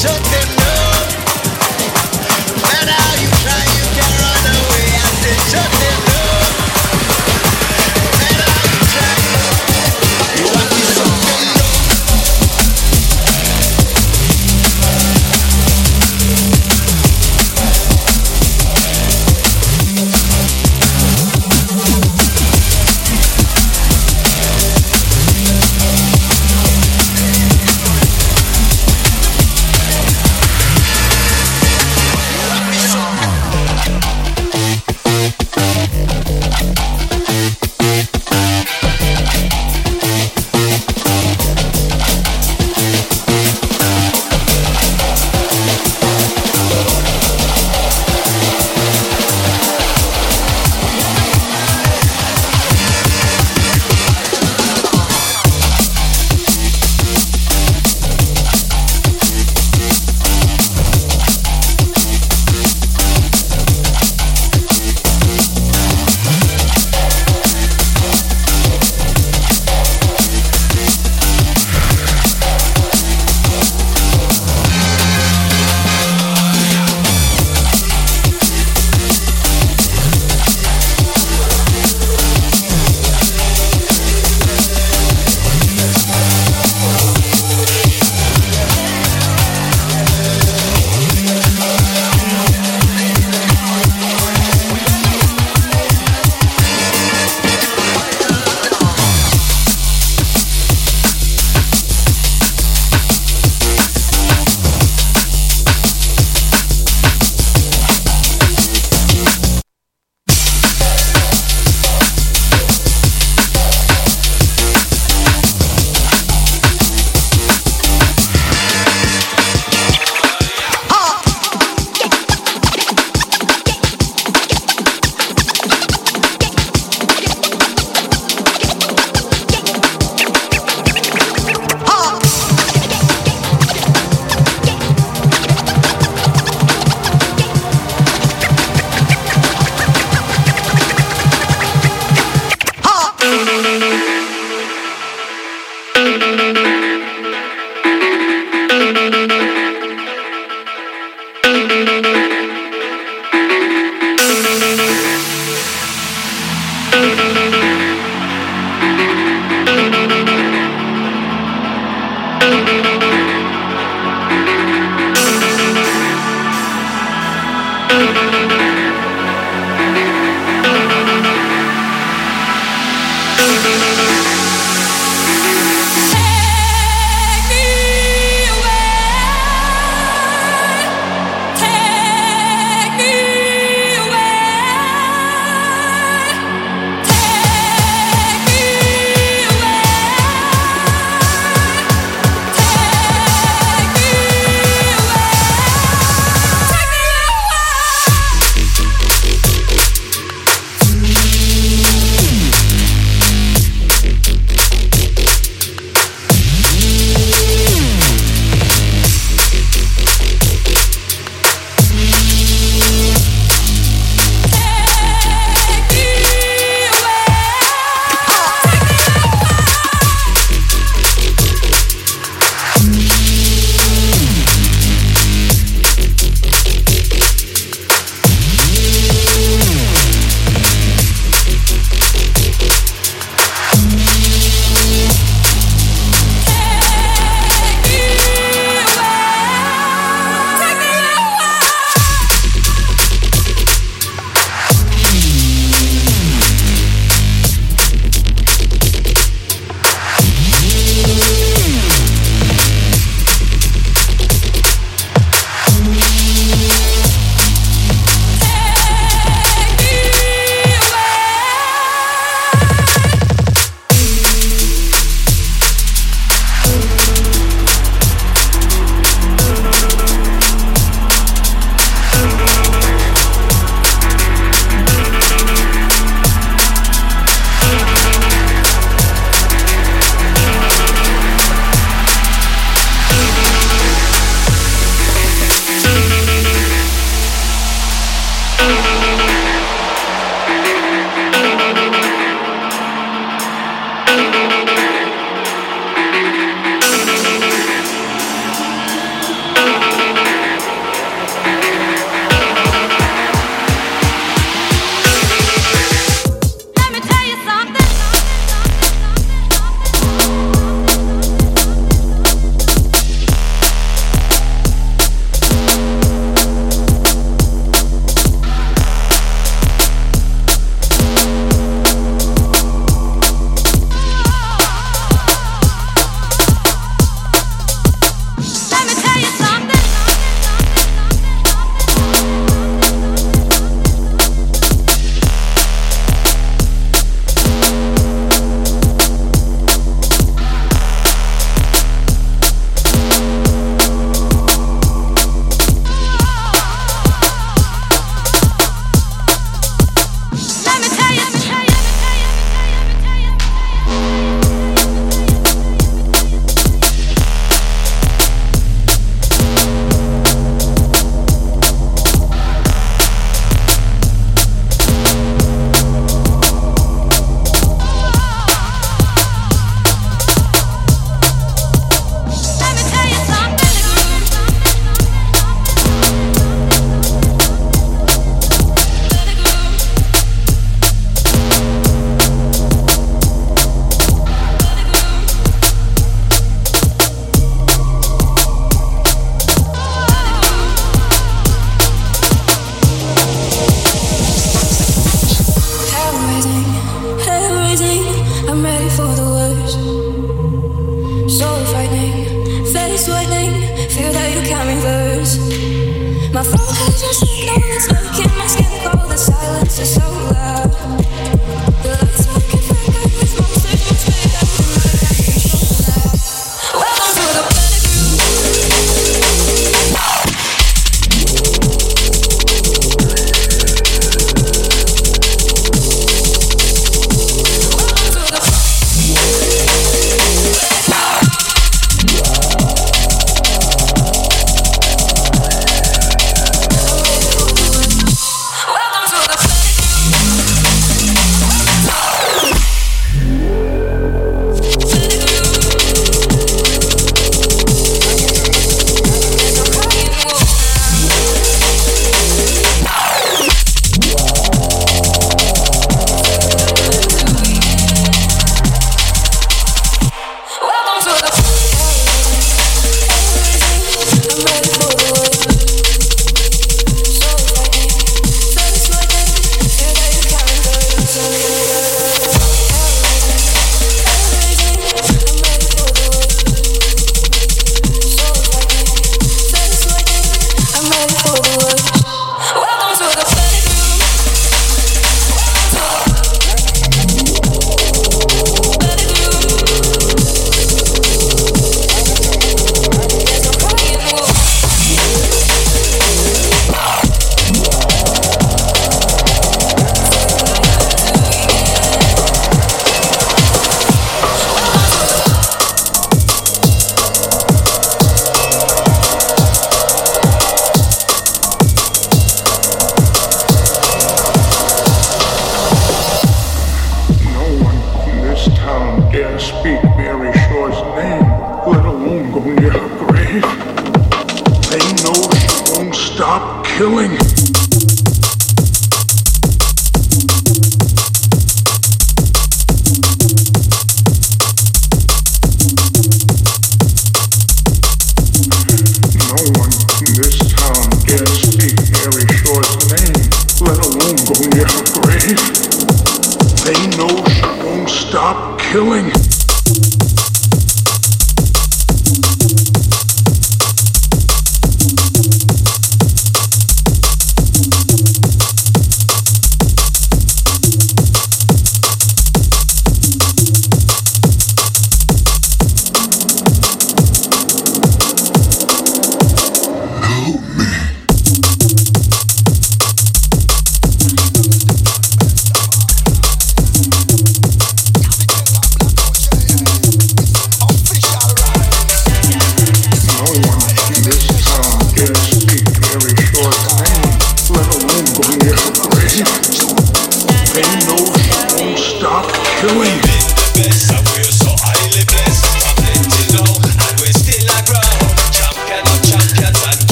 Take me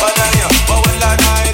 banania, bawa la nai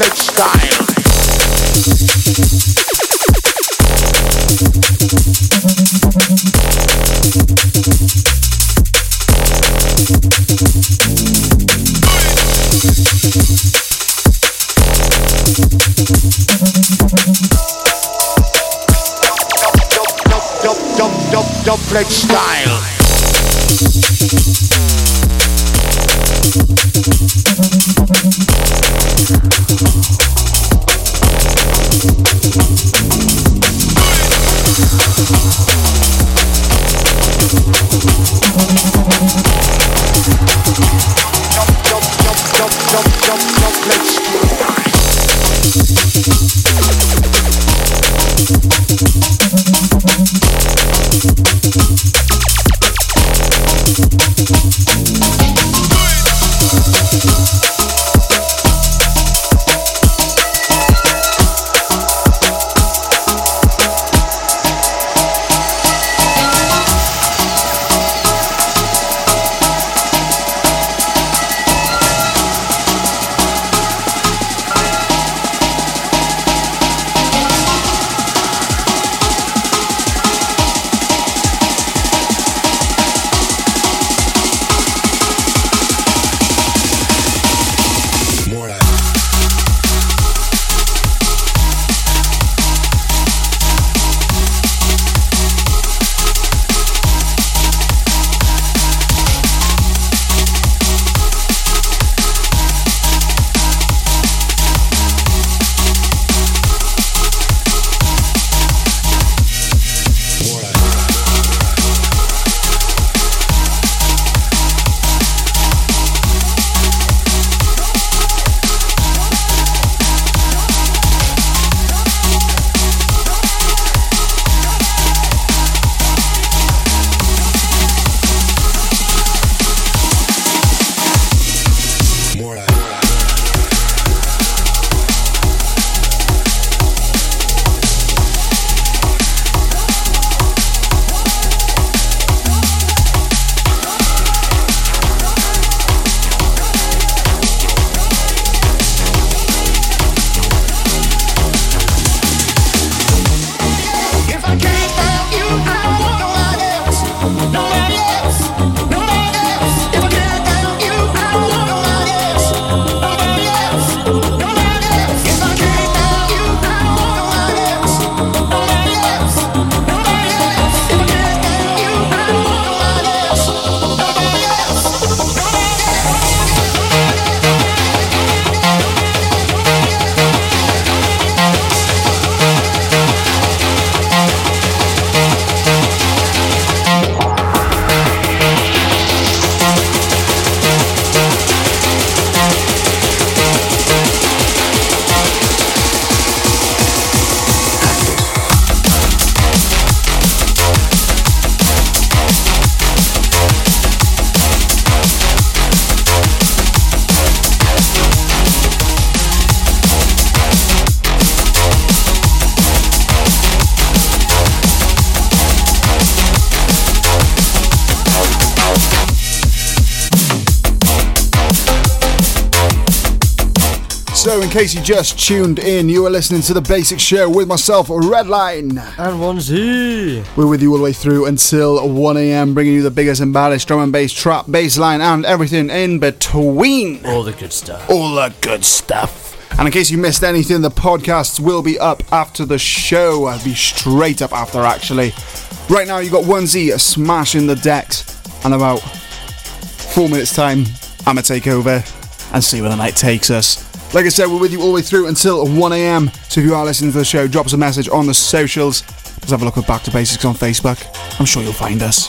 dubplate style. In case you just tuned in, you are listening to the Bassix Show with myself, Redline. And one Z. We're with you all the way through until 1 a.m., bringing you the biggest and baddest drum and bass, trap, bass line, and everything in between. All the good stuff. All the good stuff. And in case you missed anything, the podcasts will be up after the show. I'll be straight up after, actually. Right now, you got 1Z smashing the decks, and about four minutes' time, I'm going to take over and see where the night takes us. Like I said, we're with you all the way through until 1am. So if you are listening to the show, drop us a message on the socials. Let's have a look at Back to Bassix on Facebook. I'm sure you'll find us.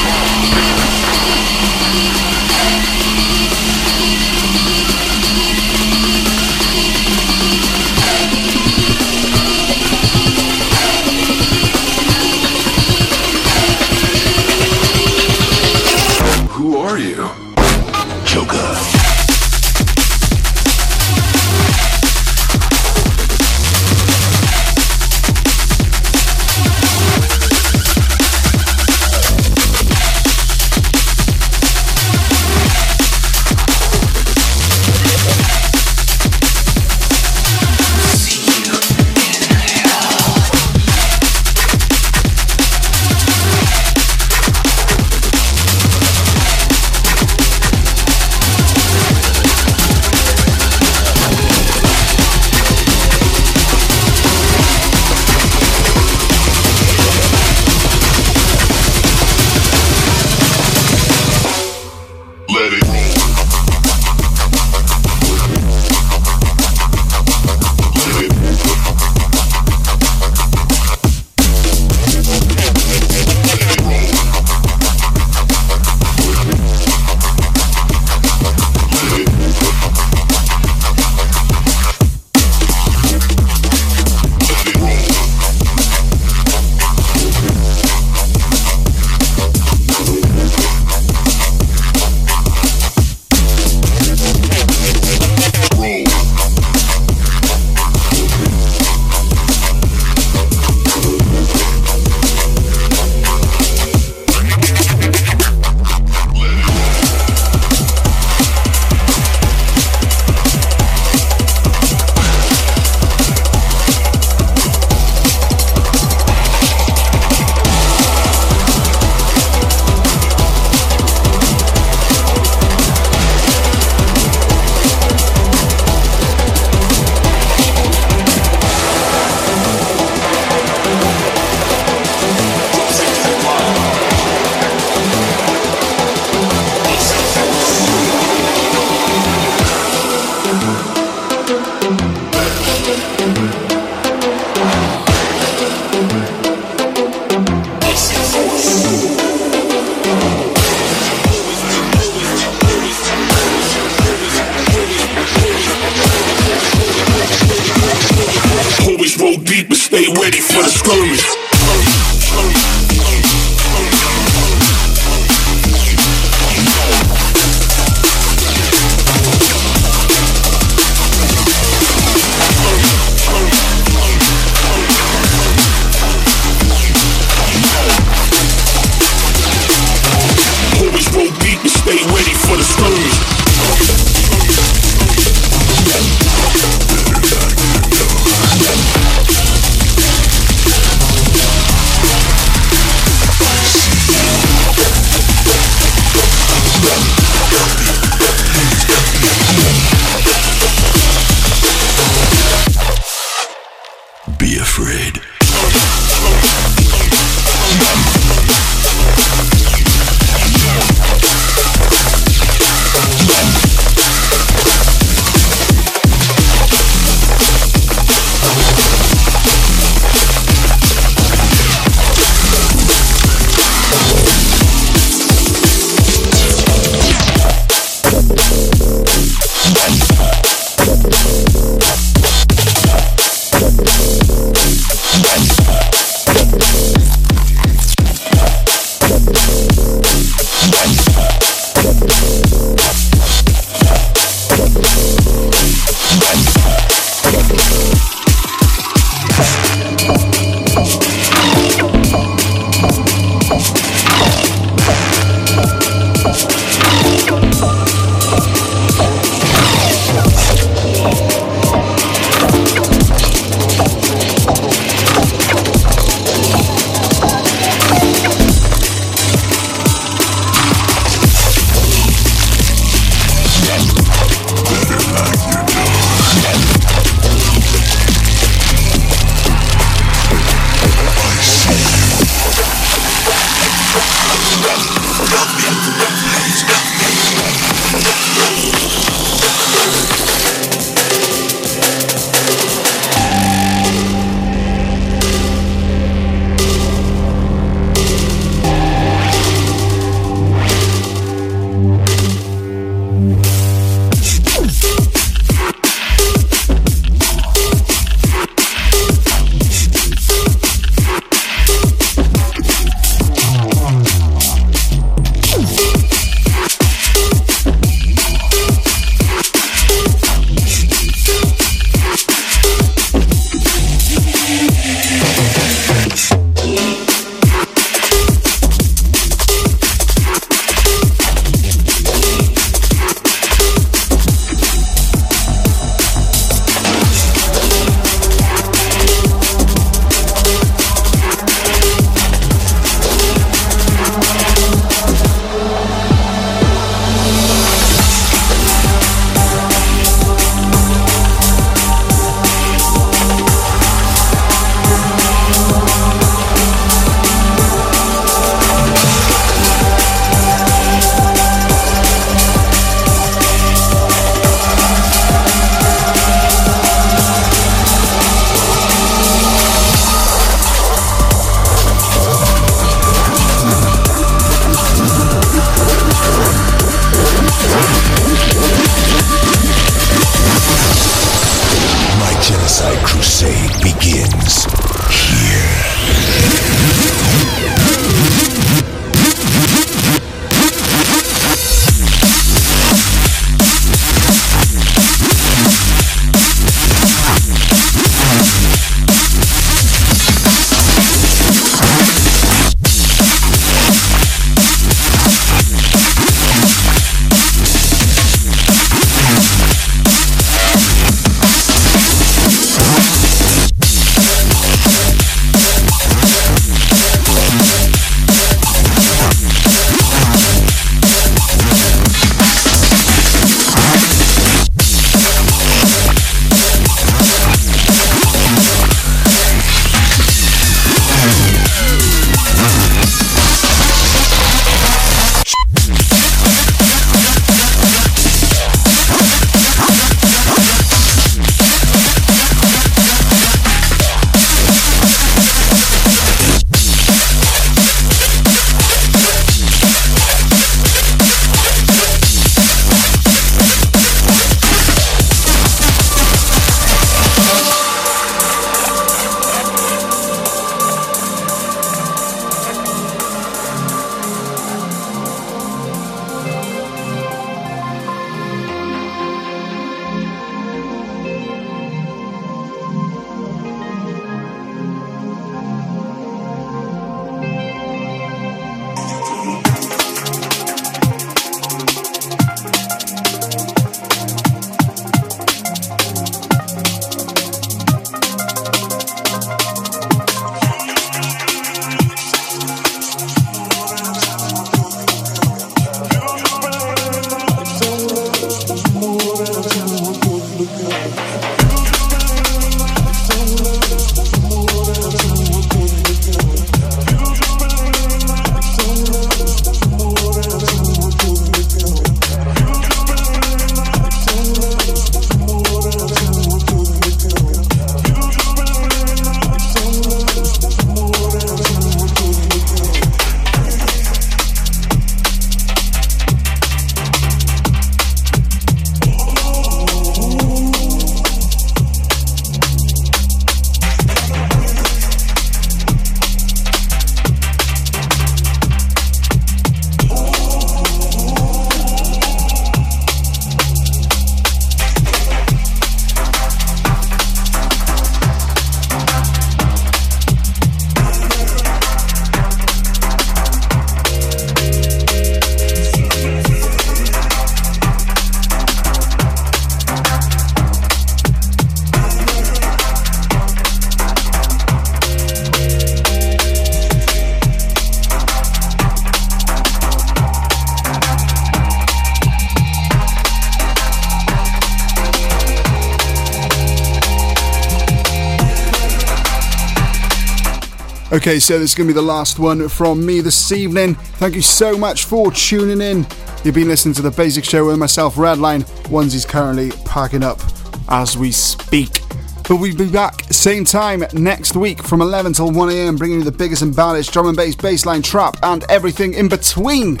Okay, so this is going to be the last one from me this evening. Thank you so much for tuning in. You've been listening to the Bassix Show with myself, RedLine. One_Z's currently packing up as we speak. But we'll be back same time next week from 11 till 1 a.m., bringing you the biggest and baddest drum and bass, bassline, trap, and everything in between.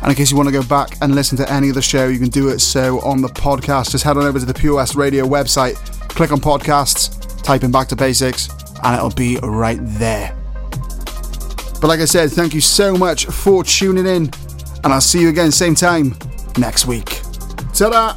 And in case you want to go back and listen to any of the show, you can do it so on the podcast. Just head on over to the West Radio website, click on podcasts, type in Back to Bassix, and it'll be right there. But like I said, thank you so much for tuning in, and I'll see you again same time next week. Ta-da!